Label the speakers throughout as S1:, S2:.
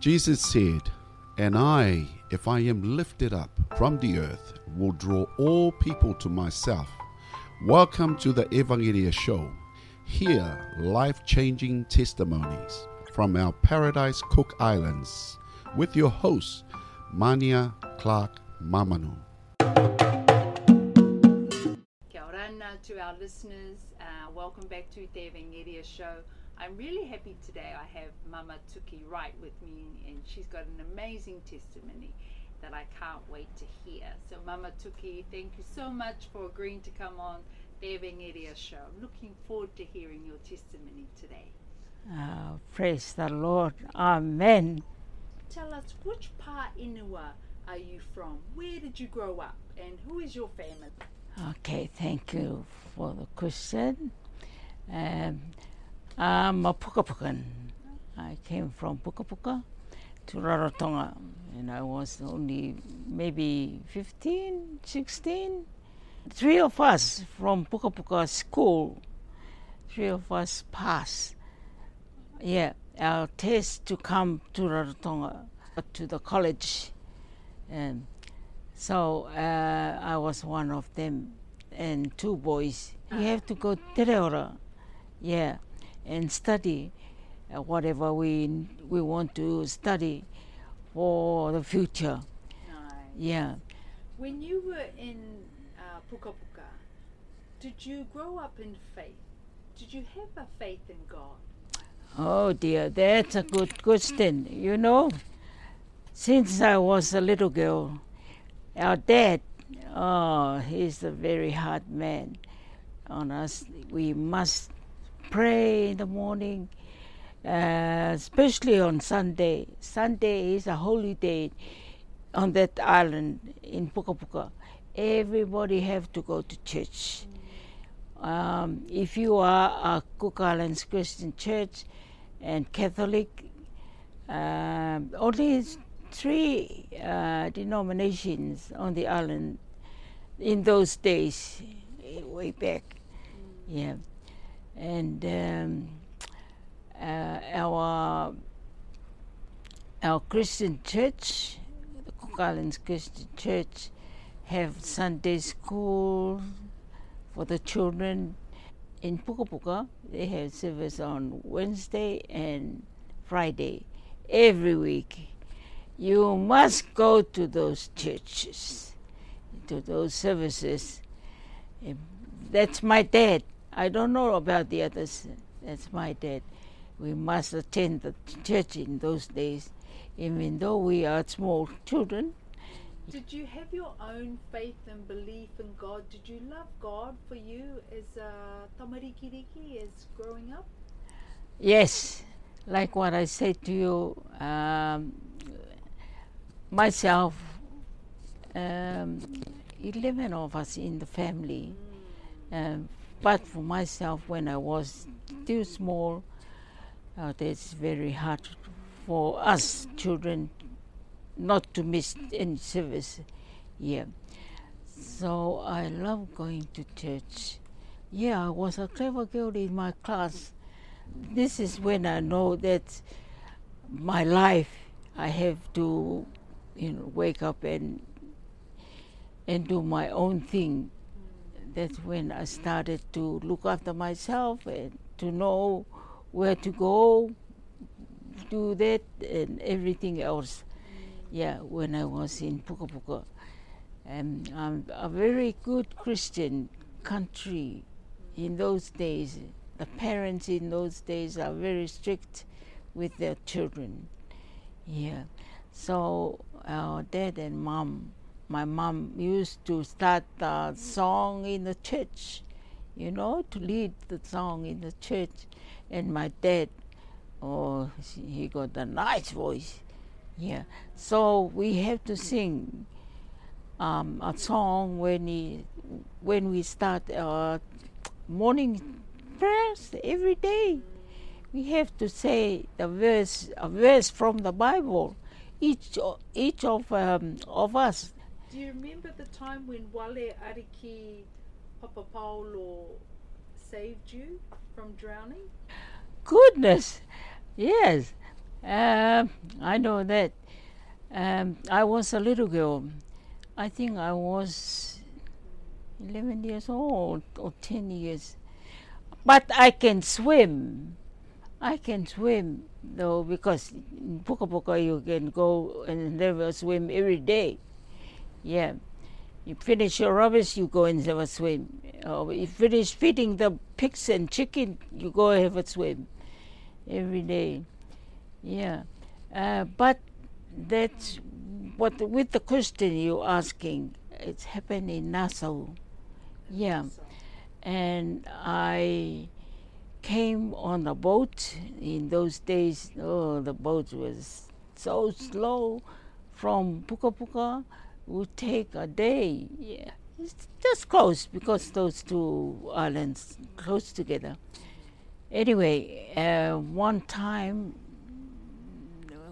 S1: Jesus said, And I, if I am lifted up from the earth, will draw all people to myself. Welcome to the Evangelia Show. Hear life changing testimonies from our Paradise Cook Islands with your host, Mania Clark Mamanu.
S2: Kia ora to our listeners. Uh, welcome back to the Evangelia Show. I'm really happy today. I have Mama Tuki right with me, and she's got an amazing testimony that I can't wait to hear. So, Mama Tuki, thank you so much for agreeing to come on the Evangelia show. I'm looking forward to hearing your testimony today.
S3: Uh, praise the Lord. Amen.
S2: Tell us which part Inua are you from? Where did you grow up? And who is your family?
S3: Okay, thank you for the question. Um, I'm a Pukapukan. I came from Pukapuka to Rarotonga, and I was only maybe 15, 16. Three of us from Pukapuka school, three of us passed. Yeah, our test to come to Rarotonga, to the college. And so uh, I was one of them, and two boys. You have to go Tereora. Yeah and study uh, whatever we we want to study for the future.
S2: Nice.
S3: Yeah.
S2: When you were in uh, Puka Puka, did you grow up in faith? Did you have a faith in God?
S3: Oh dear, that's a good question. You know, since I was a little girl, our dad, oh, he's a very hard man on us. We must pray in the morning, uh, especially on Sunday. Sunday is a holy day on that island in Puka Puka. Everybody have to go to church. Um, if you are a Cook Islands Christian Church and Catholic, um, only three uh, denominations on the island in those days, way back. Yeah and um, uh, our our Christian church, the Cook Islands Christian Church, have Sunday school for the children. In Puka Puka, they have service on Wednesday and Friday every week. You must go to those churches, to those services. That's my dad. I don't know about the others. That's my dad. We must attend the church in those days, even though we are small children.
S2: Did you have your own faith and belief in God? Did you love God for you as a tamarikiriki, as growing up?
S3: Yes, like what I said to you, um, myself, um, 11 of us in the family. Mm. Um, but for myself, when I was still small, uh, it's very hard for us children not to miss any service here. So I love going to church. Yeah, I was a clever girl in my class. This is when I know that my life, I have to, you know, wake up and and do my own thing that's when I started to look after myself and to know where to go, do that and everything else. Yeah, when I was in Puka Puka. And a very good Christian country in those days. The parents in those days are very strict with their children. Yeah. So our dad and mom my mom used to start the song in the church, you know, to lead the song in the church. And my dad, oh, he got a nice voice. Yeah. So we have to sing um, a song when he, when we start our morning prayers every day. We have to say the verse, a verse from the Bible. Each each of um, of us
S2: do you remember the time when Wale Ariki Papa Paulo saved you from drowning?
S3: Goodness, yes. Um, I know that. Um, I was a little girl. I think I was 11 years old or 10 years. But I can swim. I can swim though because in Puka Puka you can go and never swim every day. Yeah. You finish your rubbish, you go and have a swim. Or you finish feeding the pigs and chicken, you go have a swim every day. Yeah. Uh, but that's what with the question you're asking, it's happened in Nassau. Yeah. And I came on a boat. In those days, oh, the boat was so slow from Puka Puka. Would take a day. Yeah, it's just close because those two islands close together. Anyway, uh, one time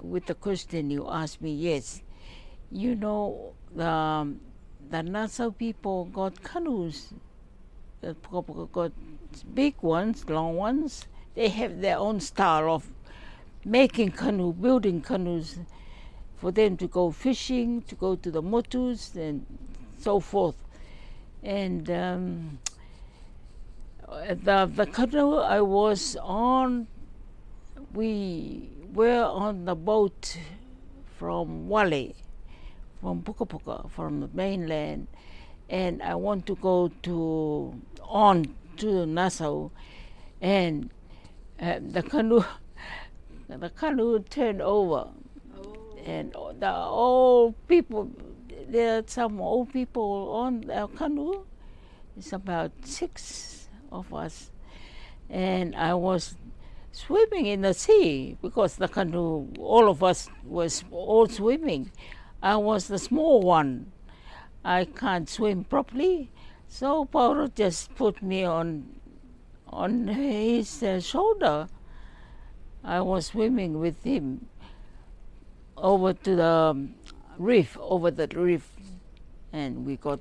S3: with the question you asked me, yes, you know the um, the Nassau people got canoes. The Puka Puka got big ones, long ones. They have their own style of making canoe, building canoes for them to go fishing, to go to the motus, and so forth. And um, the the canoe I was on, we were on the boat from Wale, from Pukapuka, from the mainland, and I want to go to on to Nassau, and uh, the canoe, the canoe turned over, and the old people, there are some old people on our canoe. It's about six of us, and I was swimming in the sea because the canoe, all of us was all swimming. I was the small one. I can't swim properly, so Paulo just put me on on his uh, shoulder. I was swimming with him over to the um, reef, over the reef, and we got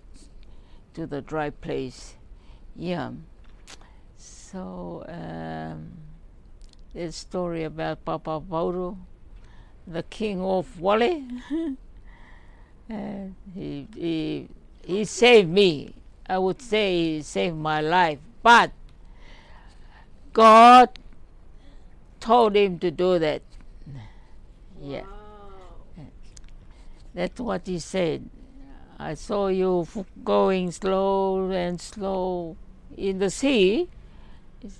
S3: to the dry place. Yeah. So um, the story about Papa Paulo, the king of Wale. uh, he, he, he saved me. I would say he saved my life, but God told him to do that. Yeah. That's what he said. I saw you going slow and slow in the sea,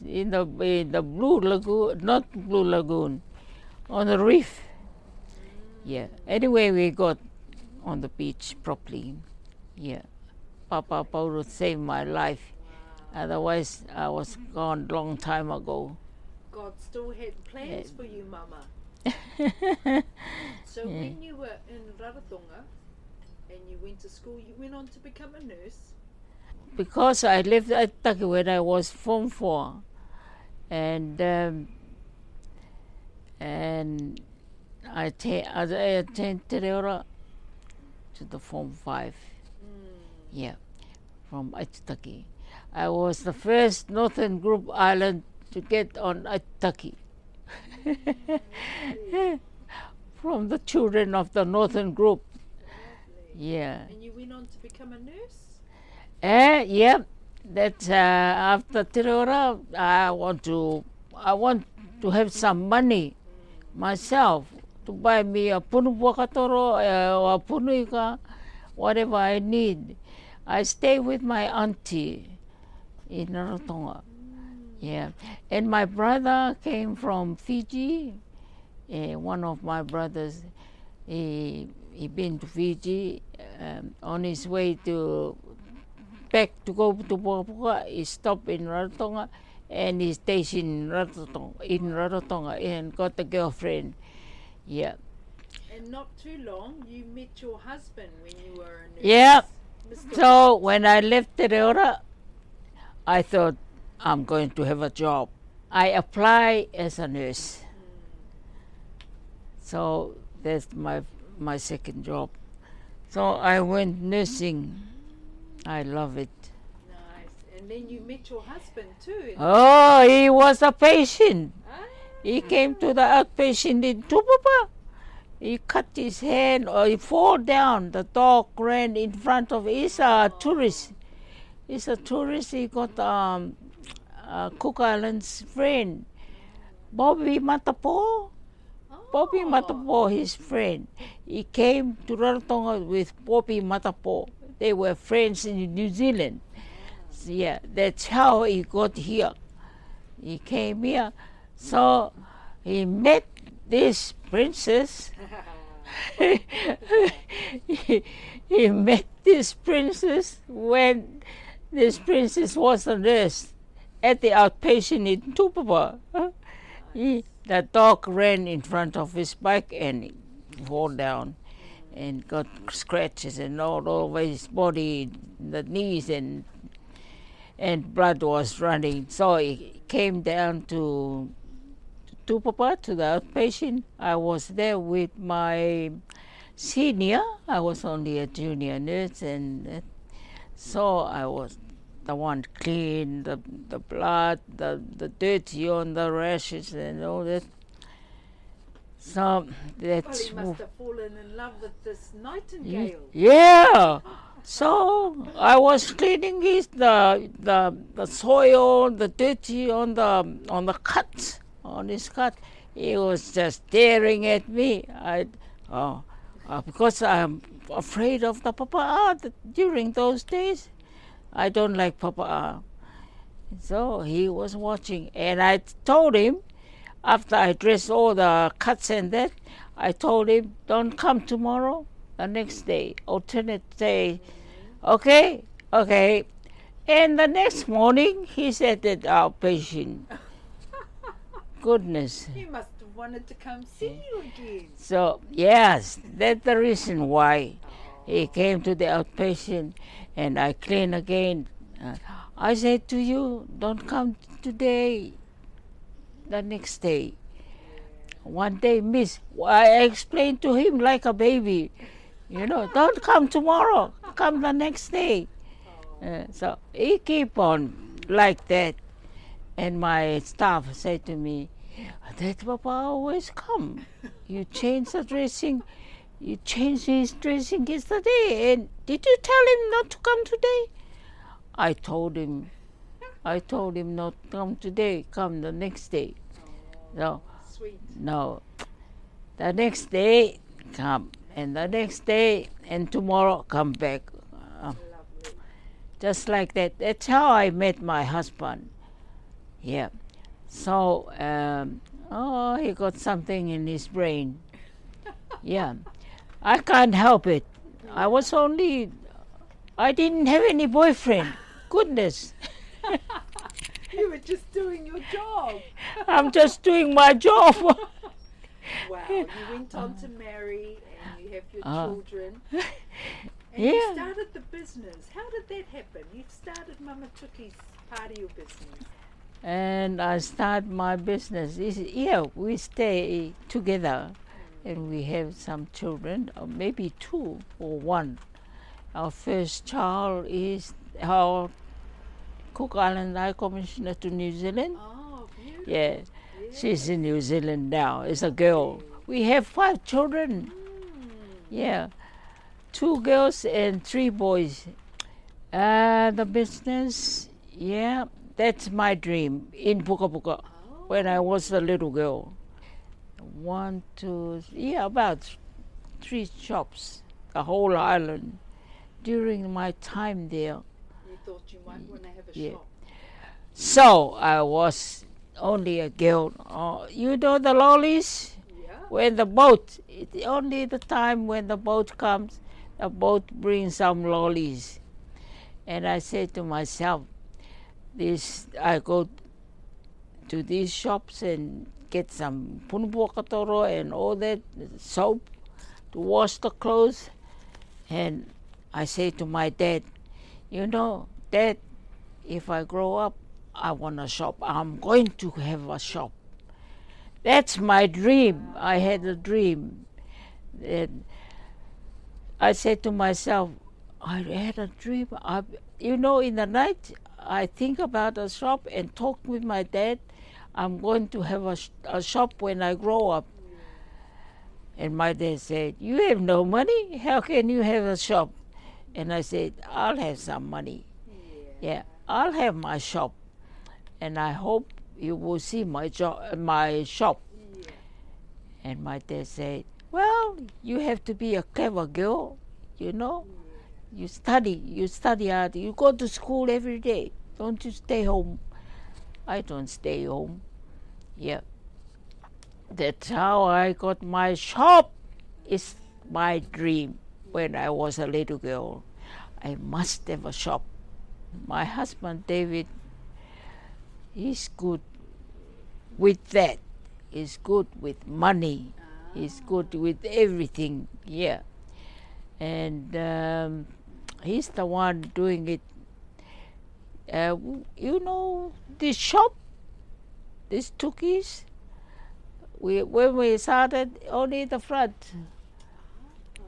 S3: in the in the blue lagoon, not blue lagoon, on the reef. Yeah. Anyway, we got on the beach properly. Yeah. Papa Paulo saved my life. Otherwise, I was gone a long time ago.
S2: God still had plans
S3: Yeah.
S2: for you, Mama. So
S3: Yeah.
S2: when you were in Rarotonga and you went to school, you went on to become a nurse.
S3: because I lived at Taki when I was Form 4. And um, and I, ta- I attended Tereora to the Form 5. Hmm. Yeah, from Aitutaki. I was the first Northern Group Island to get on Aitutaki. Hmm. from the children of the Northern Group. Yeah.
S2: And you went on to become a nurse?
S3: Eh, yeah. That uh, after Tereora, I want to, I want to have some money myself to buy me a punu wakatoro uh, or a punu ika, whatever I need. I stay with my auntie in Rarotonga. Yeah, and my brother came from Fiji. Uh, one of my brothers, he he been to Fiji um, on his way to back to go to Papua. He stopped in Rarotonga and he stays in Rarotonga, in Rarotonga and got a girlfriend. Yeah.
S2: And not too long, you met your husband when you were a nurse.
S3: Yeah.
S2: Mr.
S3: So when I left Tereora, I thought I'm going to have a job. I apply as a nurse. So that's my my second job. So I went nursing. I love it.
S2: Nice. And then you met your husband too.
S3: Oh, he was a patient.
S2: Ah,
S3: He came to the outpatient in Tupapa. He cut his hand or he fall down. The dog ran in front of he's a tourist. He's a tourist. He got um, uh, Cook Islands friend, Bobby Matapo. Bobby
S2: Oh.
S3: Matapo, his friend. He came to Rarotonga with Bobby Matapo. They were friends in New Zealand. So, yeah, that's how he got here. He came here. So he met this princess. he, he met this princess when this princess was a nurse at the outpatient in Tupapa. He, the dog ran in front of his bike and fall down and got scratches and all over his body, the knees and and blood was running. So he came down to Tupapa to the outpatient. I was there with my senior. I was only a junior nurse, and uh, so I was the one clean the the blood, the the dirty on the rashes and all that. So
S2: Well,
S3: that's
S2: he must have fallen in love with this nightingale.
S3: yeah. So I was cleaning his the the the soil, the dirty on the on the cut on his cut. He was just staring at me. I oh uh, because I'm afraid of the papa th- during those days. I don't like papa. So he was watching, and I told him after I dressed all the cuts and that, I told him, "Don't come tomorrow." The next day, alternate day, okay, okay. And the next morning, he's at the oh, outpatient. Goodness.
S2: He must have wanted to come see you again.
S3: So yes, that's the reason why he came to the outpatient, and I clean again. Uh, I said to you, don't come today. The next day, one day, miss. I explained to him like a baby, you know, don't come tomorrow. Come the next day. Uh, so he keep on like that, and my staff said to me, that Papa always come. You change the dressing. You changed his dressing yesterday. And did you tell him not to come today? I told him. I told him not to come today. Come the next day. No,
S2: Sweet.
S3: no. The next day, come. And the next day, and tomorrow, come back. Uh, just like that. That's how I met my husband. Yeah. So, um, oh, he got something in his brain. Yeah. I can't help it. I was only, I didn't have any boyfriend. Goodness.
S2: You were just doing your job.
S3: I'm just doing my job.
S2: Wow. You went on to marry and you have your
S3: Ah.
S2: children. And you started the business. How did that happen? You started Mama Tuki's part of your business.
S3: and I start my business. Yeah, we stay together, and we have some children, or maybe two or one. Our first child is our Cook Island High Commissioner to New Zealand.
S2: Oh, beautiful.
S3: Yeah, she's in New Zealand now. It's a girl. We have five children. Yeah, two girls and three boys. Uh, the business, yeah, that's my dream in Puka Puka
S2: Oh,
S3: when I was a little girl. One, two, yeah, about three shops, the whole island. During my time there,
S2: you thought you might want to have a
S3: Yeah.
S2: shop.
S3: so I was only a girl. Uh, you know the lollies?
S2: Yeah.
S3: when the boat it, only the time when the boat comes the boat brings some lollies and i said to myself this i go to these shops and get some punupokatoro and all that soap to wash the clothes and i say to my dad you know dad if i grow up i want a shop i'm going to have a shop that's my dream. I had a dream. And I said to myself, I had a dream. I, you know, in the night, I think about a shop and talk with my dad. I'm going to have a, sh- a shop when I grow up. And my dad said, You have no money? How can you have a shop? And I said, I'll have some money. Yeah, I'll have my shop. And I hope you will see my, jo- my shop. And my dad said, Well, you have to be a clever girl, you know. You study, you study hard, you go to school every day. Don't you stay home. I don't stay home. Yeah. That's how I got my shop. It's my dream when I was a little girl. I must have a shop. My husband David, he's good with that. He's good with money. He's good with everything. Yeah. And um, he's the one doing it. Uh, you know, this shop, these Tukis, we, when we started, only the front.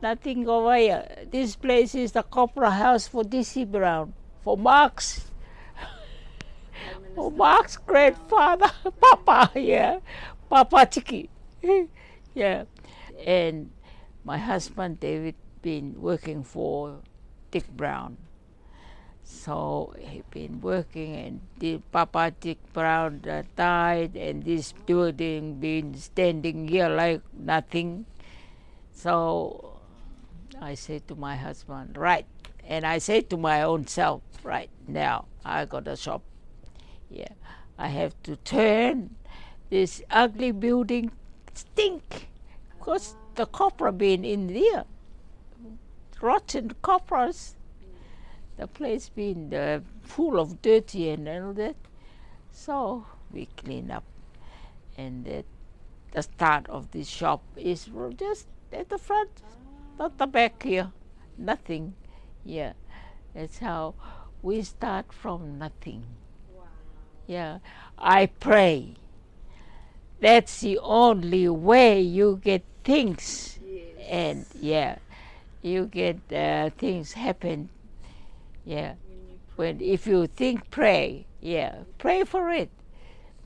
S3: Nothing over here. This place is the Copra House for D.C. Brown, for Mark's, for Mark's grandfather, Papa, yeah, Papa Tiki, yeah. And my husband David been working for Dick Brown. So he been working, and the Papa Dick Brown uh, died, and this building been standing here like nothing. So I said to my husband, right, and I say to my own self, right now I got a shop. Yeah, I have to turn this ugly building stink, cause the copra been in there, rotten copras the place being uh, full of dirty and all that. So we clean up, and that the start of this shop is just at the front, not the back here, nothing. Yeah, that's how we start from nothing.
S2: Wow.
S3: Yeah, I pray. That's the only way you get things,
S2: Yes.
S3: and yeah, you get uh, things happen. Yeah.
S2: When
S3: if you think pray. Yeah. Pray for it.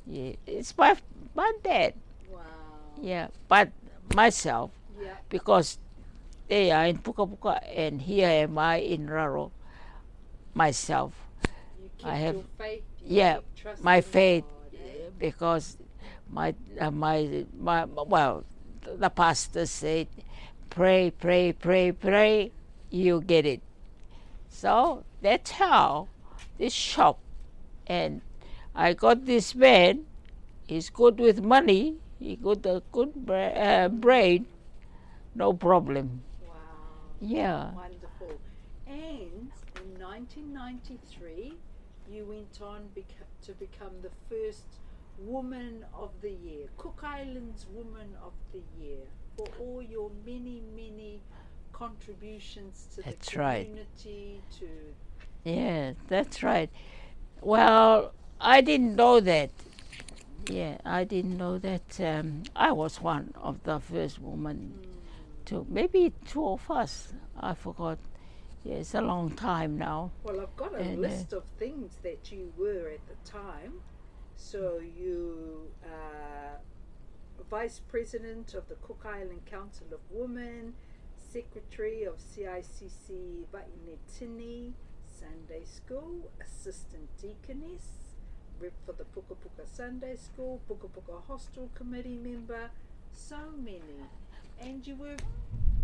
S3: Yeah, it's my my dad.
S2: Wow.
S3: yeah. But myself.
S2: Yeah.
S3: because they are in Puka Puka and here am I in Raro myself.
S2: You
S3: I have-
S2: faith.
S3: yeah, my faith.
S2: God, eh?
S3: because my uh, my my well the pastor said pray pray pray pray you get it so that's how this shop. And I got this man. He's good with money. He got a good bra- uh, brain. No problem.
S2: Wow.
S3: yeah.
S2: Wonderful. And in 1993, you went on beca- to become the first Woman of the Year, Cook Islands Woman of the Year, for all your many, many contributions to
S3: That's
S2: the
S3: right.
S2: to
S3: Yeah, that's right. Well, I didn't know that. Yeah, I didn't know that. Um, I was one of the first women to maybe two of us. I forgot. Yeah, it's a long time now.
S2: Well, I've got a
S3: And, uh,
S2: list of things that you were at the time. So you uh, vice president of the Cook Island Council of Women, secretary of CICC Vainetini Sunday School, assistant deaconess, rep for the Puka Puka Sunday School, Puka Puka Hostel committee member, so many. And you were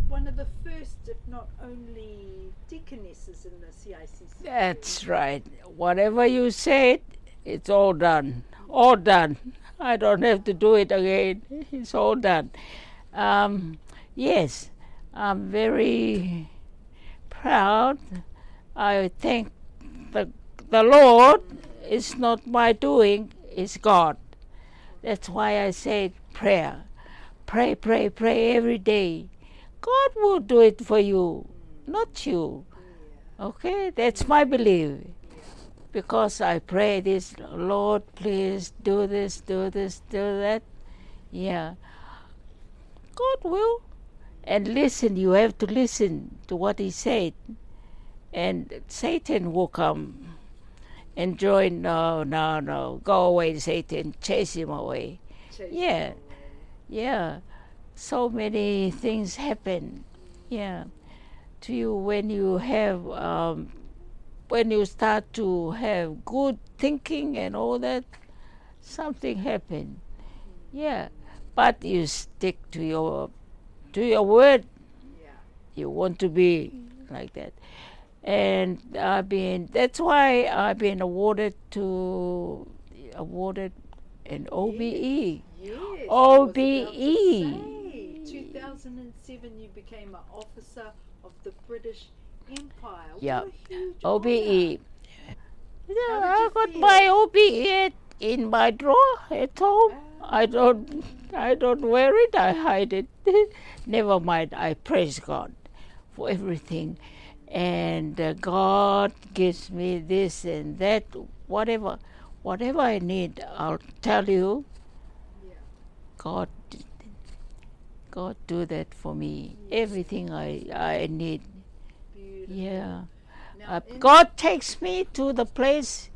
S2: one of the first, if not only, deaconesses in the CICC.
S3: That's right. Whatever you said, it's all done. All done. I don't have to do it again. It's all done. Um, yes, I'm very proud. I thank the, the Lord. It's not my doing, it's God. That's why I say prayer. Pray, pray, pray every day. God will do it for you, not you. Okay, that's my belief. Because I pray this, Lord, please do this, do this, do that. Yeah. God will. And listen, you have to listen to what He said. And Satan will come and join. No, no, no. Go away, Satan. Chase him away.
S2: Chase
S3: Yeah.
S2: them away.
S3: Yeah. So many things happen. Yeah. To you when you have um, when you start to have good thinking and all that, something happen. Yeah. But you stick to your to your word.
S2: Yeah.
S3: You want to be like that. And I've been that's why I've been awarded to awarded an OBE.
S2: Yes. I was about to
S3: OBE.
S2: 2007, you became an officer of the British Empire.
S3: Yeah. OBE. Yeah, I got
S2: feel?
S3: my OBE in my drawer at home. I don't I don't wear it, I hide it. Never mind, I praise God for everything. And uh, God gives me this and that, whatever whatever I need, I'll tell you. God God do that for me. Everything I I need.
S2: Beautiful.
S3: Yeah. Uh, God takes me to the place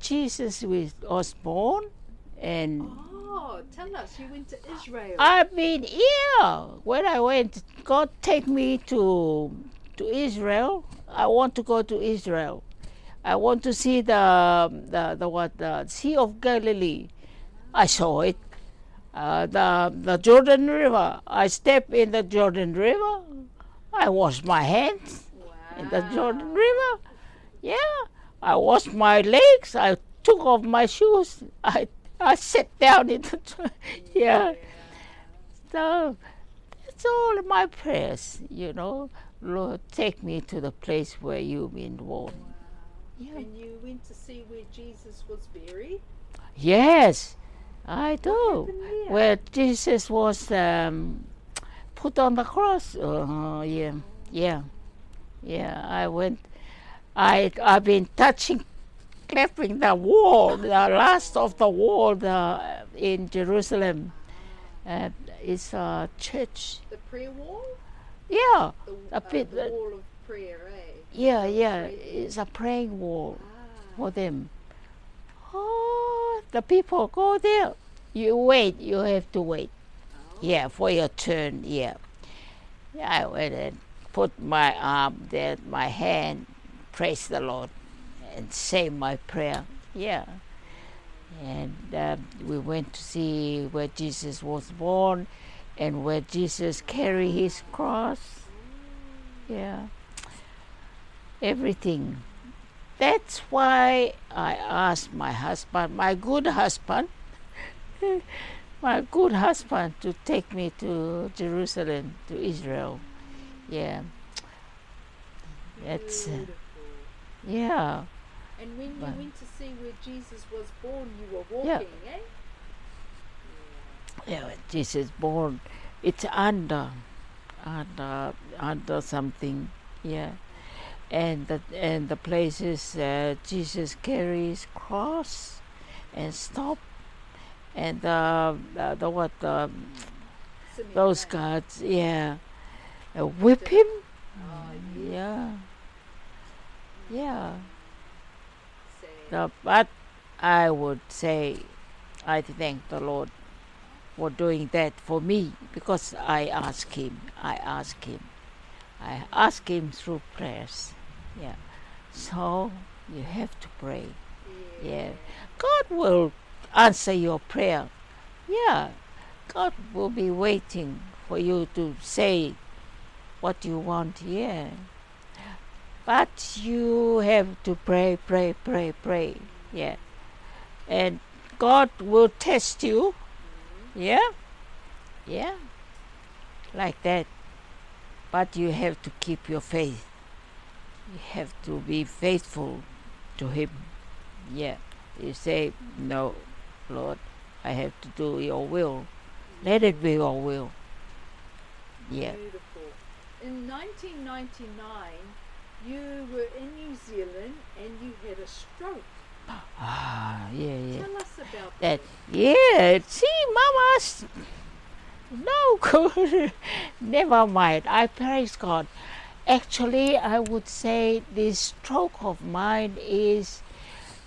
S3: Jesus was, was born, and
S2: Oh, tell us, you went to Israel.
S3: I mean, yeah, when I went, God take me to to Israel. I want to go to Israel. I want to see the the, the what the Sea of Galilee. I saw it. Uh, the the Jordan River. I step in the Jordan River. I wash my hands in the Jordan River. Yeah, I washed my legs. I took off my shoes. I I sat down in the tr- yeah. So that's all my prayers, you know. Lord, take me to the place where you've been born. Yeah.
S2: And you went to see where Jesus was buried.
S3: Yes, I do. Where Jesus was um, put on the cross. Uh, yeah, yeah, yeah. I went. I I've been touching, clapping the wall, the last of the wall, the in Jerusalem. Uh, it's a church.
S2: The prayer wall?
S3: Yeah,
S2: The,
S3: A
S2: uh,
S3: bit-
S2: the wall of prayer, eh?
S3: yeah, yeah. It's a praying wall.
S2: Ah.
S3: for them. Oh, the people go there. You wait. You have to wait.
S2: Oh.
S3: Yeah, for your turn. Yeah. Yeah, I went and put my arm there, my hand, praise the Lord, and say my prayer. Yeah. And um, we went to see where Jesus was born, and where Jesus carried his cross. Yeah. Everything. That's why I asked my husband, my good husband, my good husband, to take me to Jerusalem, to Israel. Yeah. That's, uh. Yeah.
S2: And when you went to see where Jesus was born, you were walking,
S3: Yeah.
S2: eh?
S3: Yeah, when Jesus born, it's under, under, under something, yeah. And the and the places uh, Jesus carries cross, and stop, and the the, the what the, those guards, yeah, uh, whip him,
S2: Oh, yes.
S3: yeah, yeah. No, but I would say, I thank the Lord for doing that for me because I ask Him. I ask Him. I ask Him through prayers. Yeah. So you have to pray. Yeah. God will answer your prayer. Yeah. God will be waiting for you to say what you want. Yeah. But you have to pray, pray, pray, pray. Yeah. And God will test you. Yeah. Yeah. Like that. But you have to keep your faith. You have to be faithful to Him. Yeah. You say, No, Lord, I have to do your will. Let it be your will. Yeah.
S2: Beautiful. In 1999, you were in New Zealand and you had a stroke.
S3: Ah, yeah, yeah.
S2: Tell us about
S3: that
S2: that.
S3: yeah see mamas no good never mind i praise god actually i would say this stroke of mine is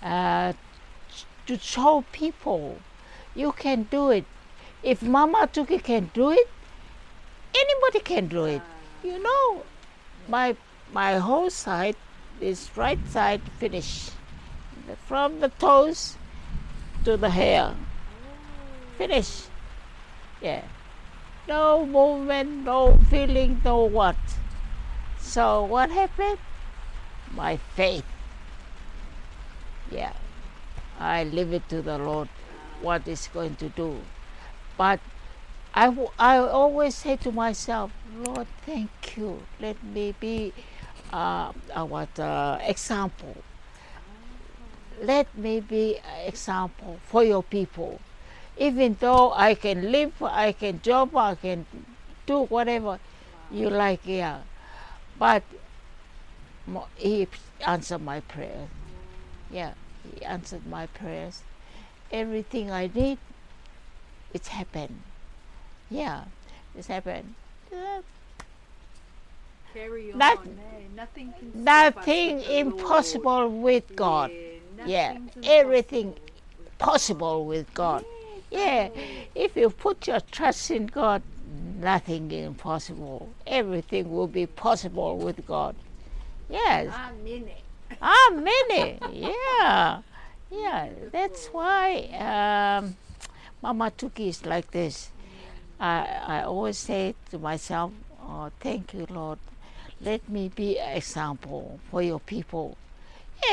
S3: uh, to show people you can do it. If Mama Tuki can do it, anybody can do it. You know, my my whole side, this right side finish, from the toes to the hair, finish. Yeah, no movement, no feeling, no what. So what happened? My faith. Yeah, I leave it to the Lord what is going to do. But I, I always say to myself, Lord, thank you. Let me be uh, what uh, example. Let me be an example for your people. Even though I can live, I can job, I can do whatever you like, yeah. But he answered my prayers. Yeah, he answered my prayers. Everything I need, it's happened. Yeah, it's happened.
S2: Carry on.
S3: That-
S2: eh?
S4: Nothing
S3: Nothing impossible with God. Yeah,
S4: nothing's
S3: everything. Possible with God. Yeah, if you put your trust in God, nothing impossible. Everything will be possible with God. Yes.
S4: Amen.
S3: Amen. Yeah. Yeah. That's why um, Mama Tuki is like this. I, I always say to myself, oh, thank you, Lord. Let me be an example for your people.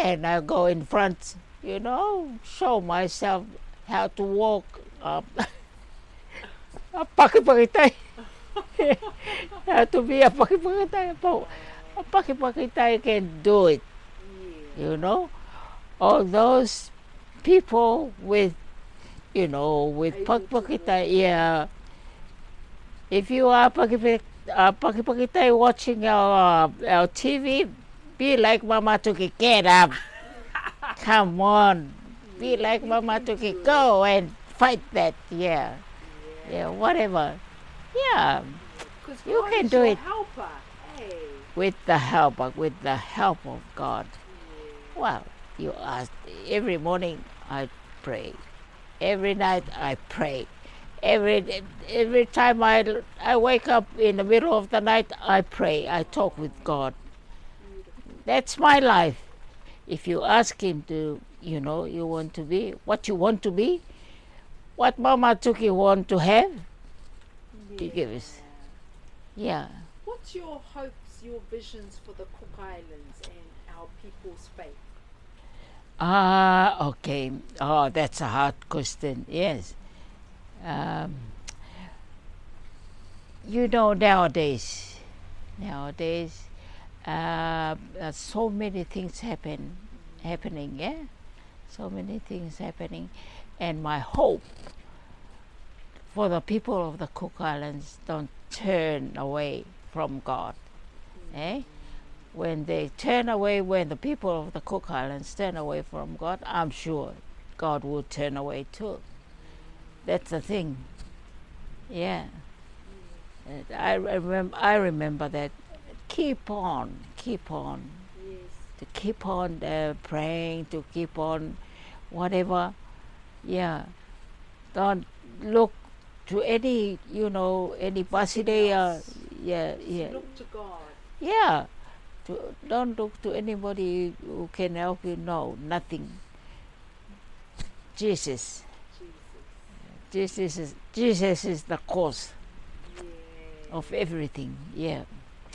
S3: And I go in front, you know, show myself how to walk um, up. Pakipakitay. how to be a pakipakitay. A pakipakitay can do it you know all those people with you know with
S2: Able to
S3: pakipakita yeah if you are pakipakita, uh, pakipakita watching our uh, our TV be like Mama Tuki get up. Come on. Be like Mama Tuki go and fight that yeah. Yeah whatever. Yeah. You can do it.
S2: Helper. Hey.
S3: with the help with the help of God. Well, you ask every morning I pray, every night I pray, every every time I I wake up in the middle of the night I pray. I talk with God. That's my life. If you ask Him to, you know, you want to be what you want to be, what Mama Tuki want to have, He gives. Yeah.
S2: What's your hopes, your visions for the Cook Islands and our people's faith?
S3: Ah, okay. Oh, that's a hard question. Yes. Um, you know, nowadays, nowadays, uh, uh, so many things happen, happening. Yeah, so many things happening, and my hope for the people of the Cook Islands don't turn away from God. Eh? when they turn away, when the people of the Cook Islands turn away from God, I'm sure God will turn away too. That's the thing. Yeah. And I remember. I remember that. Keep on, keep on,
S2: Yes.
S3: to keep on uh, praying, to keep on, whatever. Yeah. Don't look to any, you know, any Basileia.
S2: else.
S3: Yeah, yeah.
S2: Look to God.
S3: Yeah. To, don't look to anybody who can help you. No, nothing. Jesus.
S2: Jesus.
S3: Is, Jesus is the cause
S2: Yeah.
S3: of everything. Yeah.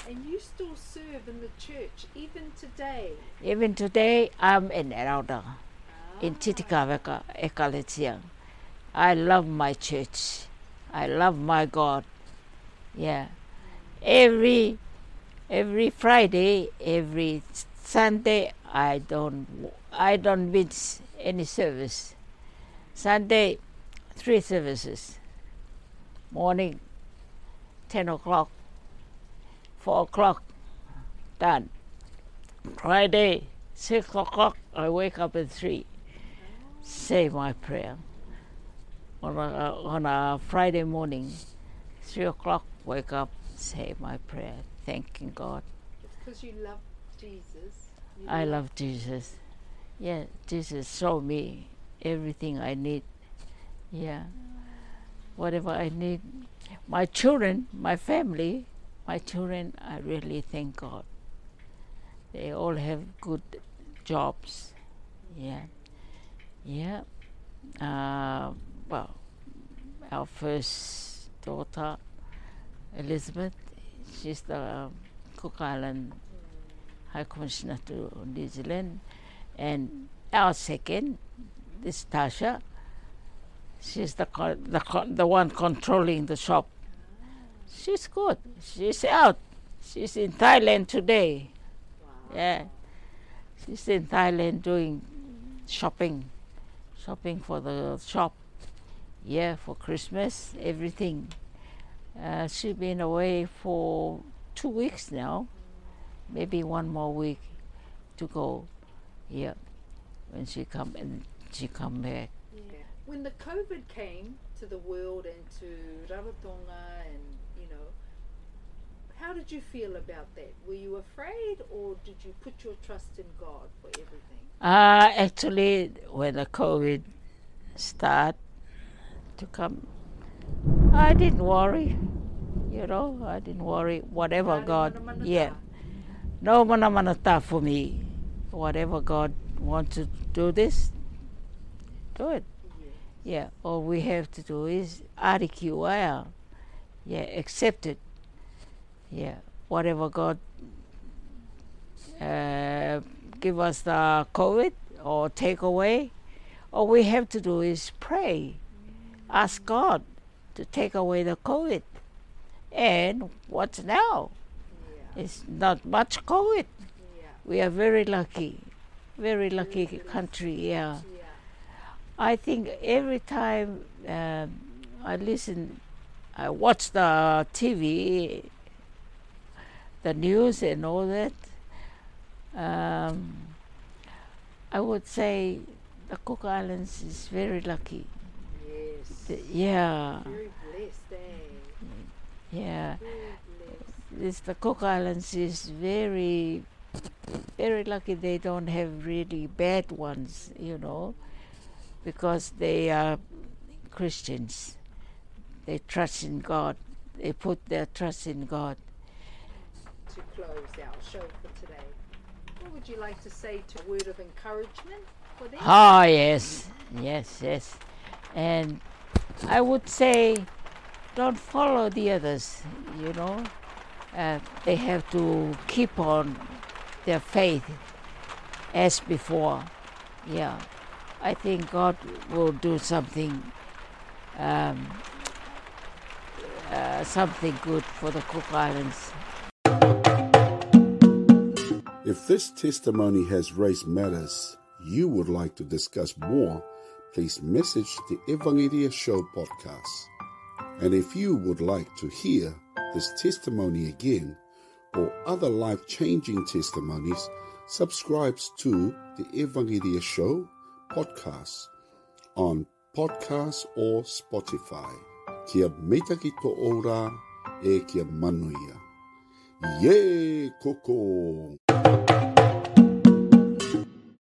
S2: And you still serve in the church even today.
S3: Even today, I'm an elder in
S2: Ah.
S3: Titikaveka Ekalesia. I love my church. I love my God. Yeah. Every every Friday, every Sunday, I don't I don't miss any service. Sunday, three services. Morning, ten o'clock, four o'clock, done. Friday, six o'clock, I wake up at three. Say my prayer. On a, on a Friday morning, three o'clock, wake up, say my prayer, thanking God.
S2: Because you love Jesus. You
S3: I love Jesus. Yeah, Jesus show me everything I need. Yeah. Whatever I need. My children, my family, my children, I really thank God. They all have good jobs. Yeah. Yeah. Uh, well, our first daughter, Elizabeth, she's the Cook Island High Commissioner to New Zealand. And our second, this Tasha, she's the, the, the one controlling the shop. She's good. She's out. She's in Thailand today. Yeah. She's in Thailand doing shopping. Shopping for the shop. Yeah, for Christmas, everything. Uh, she's been away for two weeks now. Maybe one more week to go. Yeah. When she come and she come back.
S2: When the COVID came to the world and to Rarotonga and, you know, how did you feel about that? Were you afraid or did you put your trust in God for everything?
S3: Uh, actually, when the COVID start to come, I didn't worry. You know, I didn't worry. Whatever God, yeah, no mana mana ta for me. Whatever God wants to do this, do it.
S2: Yeah.
S3: All we have to do is waia. Yeah, accept it. Yeah, whatever God uh, give us the COVID or take away, all we have to do is pray. Ask God to take away the COVID. And what's now?
S2: Yeah.
S3: It's not much COVID.
S2: Yeah.
S3: We are very lucky. Very lucky country, yeah. I think every time um, I listen, I watch the TV, the news, and all that. Um, I would say the Cook Islands is very lucky.
S2: Yes.
S3: The- yeah,
S2: Very blessed, eh?
S3: yeah. This the Cook Islands is very, very lucky. They don't have really bad ones, you know, because they are Christians. They trust in God. They put their trust in God.
S2: To close our show for today, what would you like to say to a word of encouragement for them?
S3: Ah, yes, yes, yes. And I would say, don't follow the others, you know. Uh, they have to keep on their faith as before. Yeah. I think God will do something, um, uh, something good for the Cook Islands.
S1: If this testimony has raised matters you would like to discuss more, please message the Evangelia Show podcast. And if you would like to hear this testimony again or other life changing testimonies, subscribe to the Evangelia Show podcast on podcast or Spotify. Kia meitaki to ora e kia manuia. Ye koko!